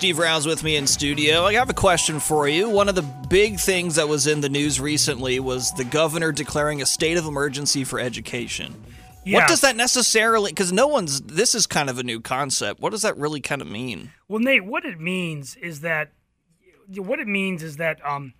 Steve Rao with me in studio. I have a question for you. One of the big things that was in the news recently was the governor declaring a state of emergency for education. Yeah. What does that necessarily? Because no one's. This is kind of a new concept. What does that really kind of mean? Well, Nate, what it means is that what it means is that um,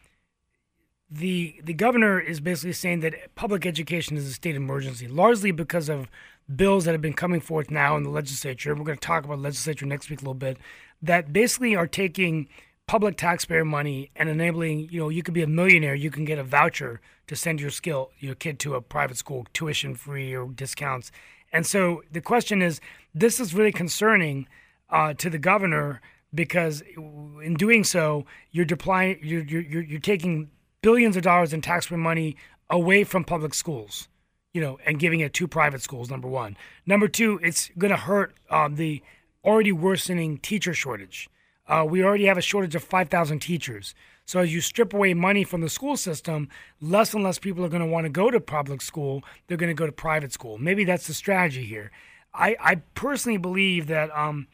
the the governor is basically saying that public education is a state emergency, largely because of bills that have been coming forth now in the legislature. We're going to talk about legislature next week a little bit. That basically are taking public taxpayer money and enabling. You know, you could be a millionaire, you can get a voucher to send your skill your kid to a private school, tuition free or discounts. And so the question is, this is really concerning uh, to the governor because in doing so, you're deploying, you're, you're, you're taking billions of dollars in taxpayer money away from public schools, you know, and giving it to private schools. Number one. Number two, it's going to hurt um, the already worsening teacher shortage. Uh, we already have a shortage of 5,000 teachers. So as you strip away money from the school system, less and less people are going to want to go to public school. They're going to go to private school. Maybe that's the strategy here. I, I personally believe that, um,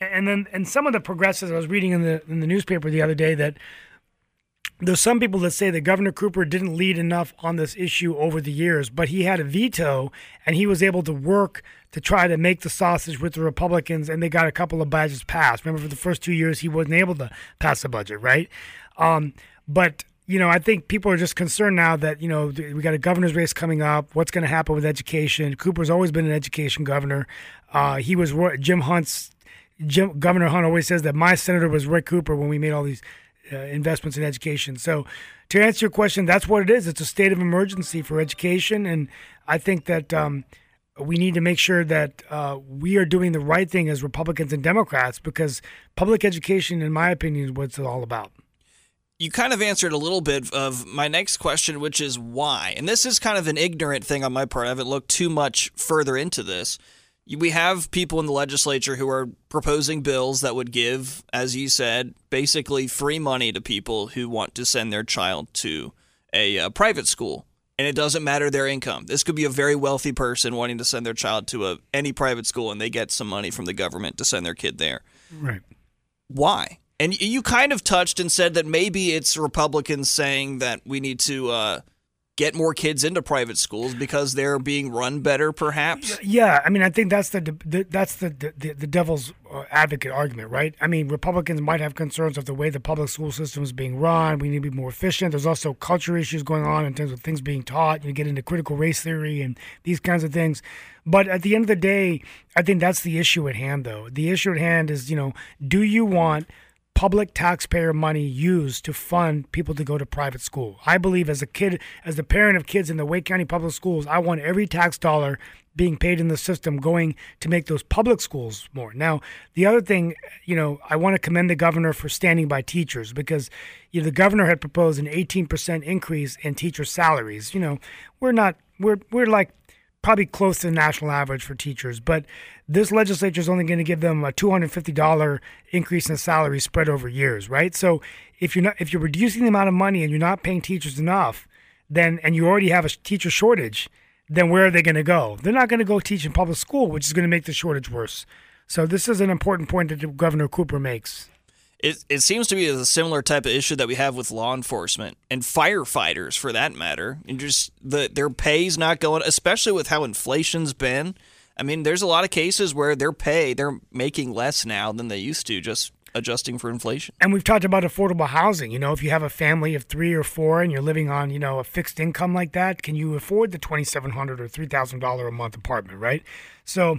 and then and some of the progressives I was reading in the in the newspaper the other day that there's some people that say that Governor Cooper didn't lead enough on this issue over the years, but he had a veto and he was able to work to try to make the sausage with the Republicans, and they got a couple of budgets passed. Remember, for the first two years, he wasn't able to pass a budget, right? Um, but you know, I think people are just concerned now that you know we got a governor's race coming up. What's going to happen with education? Cooper's always been an education governor. Uh, he was Jim Hunt's. Jim, Governor Hunt always says that my senator was Rick Cooper when we made all these uh, investments in education. So, to answer your question, that's what it is. It's a state of emergency for education, and I think that um, we need to make sure that uh, we are doing the right thing as Republicans and Democrats because public education, in my opinion, is what it's all about. You kind of answered a little bit of my next question, which is why. And this is kind of an ignorant thing on my part. I haven't looked too much further into this. We have people in the legislature who are proposing bills that would give, as you said, basically free money to people who want to send their child to a, a private school and it doesn't matter their income. This could be a very wealthy person wanting to send their child to a any private school, and they get some money from the government to send their kid there. Right. Why? And you kind of touched and said that maybe it's Republicans saying that we need to uh, get more kids into private schools because they're being run better, perhaps. Yeah, I mean, I think that's the, the that's the the, the devil's uh, advocate argument, right? I mean, Republicans might have concerns of the way the public school system is being run. We need to be more efficient. There's also culture issues going on in terms of things being taught. You get into critical race theory and these kinds of things. But at the end of the day, I think that's the issue at hand, though. The issue at hand is, you know, do you want public taxpayer money used to fund people to go to private school. I believe as a kid, as the parent of kids in the Wake County Public Schools, I want every tax dollar being paid in the system going to make those public schools more. Now, the other thing, you know, I want to commend the governor for standing by teachers because you know, the governor had proposed an 18% increase in teacher salaries. You know, we're not we're we're like probably close to the national average for teachers, but this legislature is only going to give them a $250 increase in salary spread over years, right? So if you're not if you're reducing the amount of money and you're not paying teachers enough, then and you already have a teacher shortage, then where are they going to go? They're not going to go teach in public school, which is going to make the shortage worse. So this is an important point that Governor Cooper makes. It, it seems to be a similar type of issue that we have with law enforcement and firefighters, for that matter. And just the their pay's not going, especially with how inflation's been. I mean, there's a lot of cases where their pay they're making less now than they used to, just adjusting for inflation. And we've talked about affordable housing. You know, if you have a family of three or four and you're living on, you know, a fixed income like that, can you afford the twenty seven hundred or three thousand dollar a month apartment, right? So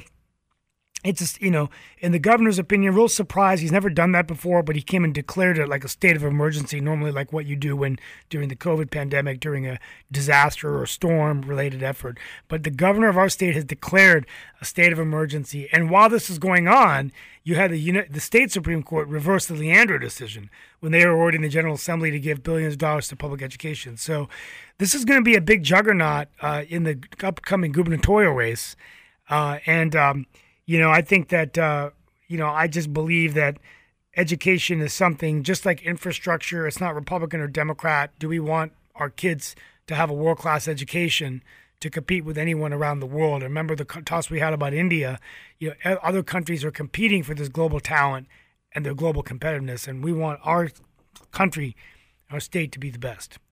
it's just, you know, in the governor's opinion, real surprise. He's never done that before, but he came and declared it like a state of emergency, normally like what you do when during the COVID pandemic, during a disaster or storm related effort. But the governor of our state has declared a state of emergency. And while this is going on, you had the the state Supreme Court reverse the Leandro decision when they were ordering the General Assembly to give billions of dollars to public education. So this is going to be a big juggernaut uh, in the upcoming gubernatorial race. Uh, and, um, you know, I think that, uh, you know, I just believe that education is something just like infrastructure. It's not Republican or Democrat. Do we want our kids to have a world class education to compete with anyone around the world? Remember the toss we had about India. You know, other countries are competing for this global talent. and their global competitiveness. And we want our country, our state, to be the best.